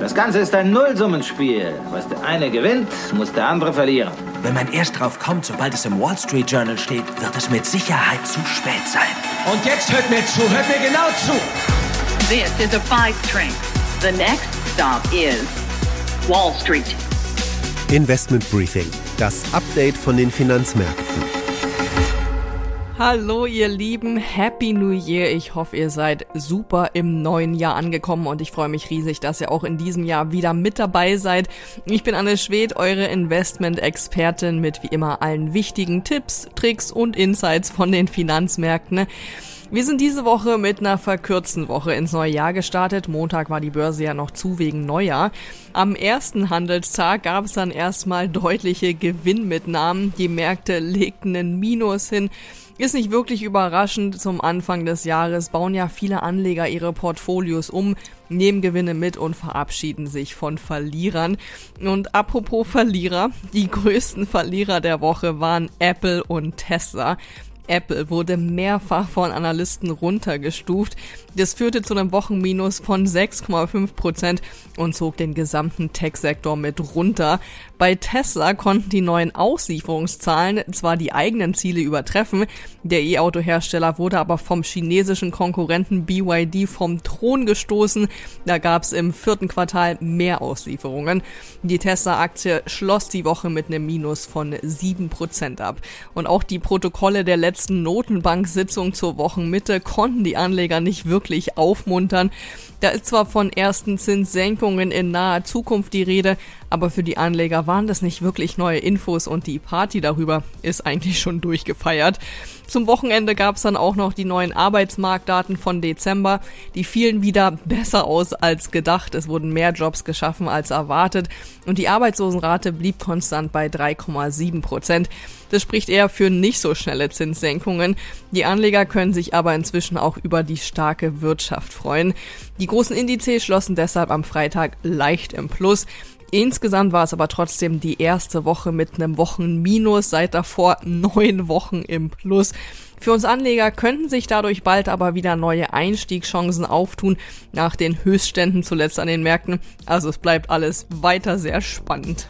Das Ganze ist ein Nullsummenspiel. Was der eine gewinnt, muss der andere verlieren. Wenn man erst drauf kommt, sobald es im Wall Street Journal steht, wird es mit Sicherheit zu spät sein. Und jetzt hört mir zu, hört mir genau zu. This is a five train. The next stop is Wall Street. Investment Briefing, das Update von den Finanzmärkten. Hallo ihr Lieben, Happy New Year. Ich hoffe, ihr seid super im neuen Jahr angekommen und ich freue mich riesig, dass ihr auch in diesem Jahr wieder mit dabei seid. Ich bin Anne Schwed, eure Investment-Expertin mit wie immer allen wichtigen Tipps, Tricks und Insights von den Finanzmärkten. Wir sind diese Woche mit einer verkürzten Woche ins neue Jahr gestartet. Montag war die Börse ja noch zu wegen Neujahr. Am ersten Handelstag gab es dann erstmal deutliche Gewinnmitnahmen. Die Märkte legten einen Minus hin. Ist nicht wirklich überraschend. Zum Anfang des Jahres bauen ja viele Anleger ihre Portfolios um, nehmen Gewinne mit und verabschieden sich von Verlierern. Und apropos Verlierer, die größten Verlierer der Woche waren Apple und Tesla. Apple wurde mehrfach von Analysten runtergestuft. Das führte zu einem Wochenminus von 6,5 Prozent und zog den gesamten Tech-Sektor mit runter. Bei Tesla konnten die neuen Auslieferungszahlen zwar die eigenen Ziele übertreffen, der E-Auto-Hersteller wurde aber vom chinesischen Konkurrenten BYD vom Thron gestoßen. Da gab es im vierten Quartal mehr Auslieferungen. Die Tesla-Aktie schloss die Woche mit einem Minus von 7 Prozent ab. Und auch die Protokolle der letzten letzten Notenbank-Sitzung zur Wochenmitte konnten die Anleger nicht wirklich aufmuntern. Da ist zwar von ersten Zinssenkungen in naher Zukunft die Rede, aber für die Anleger waren das nicht wirklich neue Infos und die Party darüber ist eigentlich schon durchgefeiert. Zum Wochenende gab es dann auch noch die neuen Arbeitsmarktdaten von Dezember. Die fielen wieder besser aus als gedacht. Es wurden mehr Jobs geschaffen als erwartet und die Arbeitslosenrate blieb konstant bei 3,7 Prozent. Das spricht eher für nicht so schnelle Zinssenkungen. Die Anleger können sich aber inzwischen auch über die starke Wirtschaft freuen. Die großen Indizes schlossen deshalb am Freitag leicht im Plus. Insgesamt war es aber trotzdem die erste Woche mit einem Wochenminus, seit davor neun Wochen im Plus. Für uns Anleger könnten sich dadurch bald aber wieder neue Einstiegschancen auftun, nach den Höchstständen zuletzt an den Märkten. Also es bleibt alles weiter sehr spannend.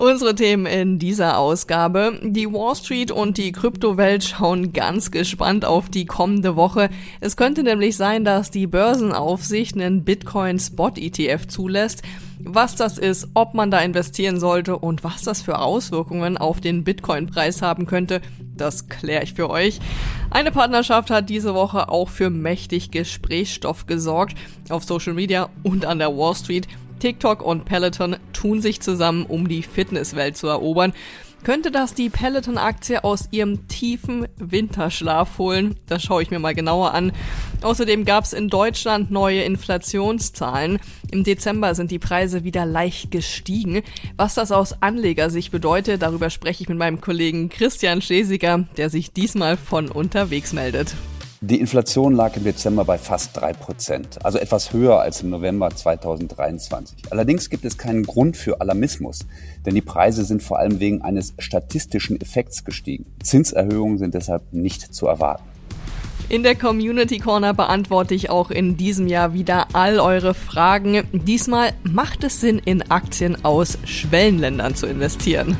Unsere Themen in dieser Ausgabe. Die Wall Street und die Kryptowelt schauen ganz gespannt auf die kommende Woche. Es könnte nämlich sein, dass die Börsenaufsicht einen Bitcoin Spot ETF zulässt. Was das ist, ob man da investieren sollte und was das für Auswirkungen auf den Bitcoin-Preis haben könnte, das kläre ich für euch. Eine Partnerschaft hat diese Woche auch für mächtig Gesprächsstoff gesorgt auf Social Media und an der Wall Street. TikTok und Peloton tun sich zusammen, um die Fitnesswelt zu erobern. Könnte das die Peloton-Aktie aus ihrem tiefen Winterschlaf holen? Das schaue ich mir mal genauer an. Außerdem gab es in Deutschland neue Inflationszahlen. Im Dezember sind die Preise wieder leicht gestiegen. Was das aus Anlegersicht bedeutet, darüber spreche ich mit meinem Kollegen Christian Schlesiger, der sich diesmal von unterwegs meldet. Die Inflation lag im Dezember bei fast drei Prozent, also etwas höher als im November 2023. Allerdings gibt es keinen Grund für Alarmismus, denn die Preise sind vor allem wegen eines statistischen Effekts gestiegen. Zinserhöhungen sind deshalb nicht zu erwarten. In der Community Corner beantworte ich auch in diesem Jahr wieder all eure Fragen. Diesmal macht es Sinn, in Aktien aus Schwellenländern zu investieren.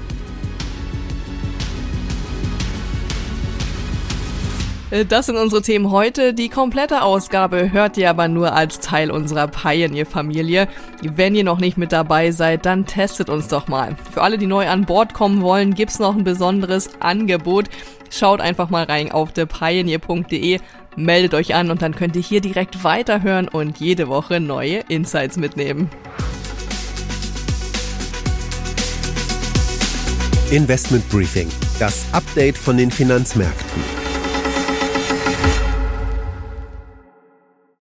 Das sind unsere Themen heute. Die komplette Ausgabe hört ihr aber nur als Teil unserer Pioneer-Familie. Wenn ihr noch nicht mit dabei seid, dann testet uns doch mal. Für alle, die neu an Bord kommen wollen, gibt's noch ein besonderes Angebot. Schaut einfach mal rein auf thepioneer.de, meldet euch an und dann könnt ihr hier direkt weiterhören und jede Woche neue Insights mitnehmen. Investment Briefing, das Update von den Finanzmärkten.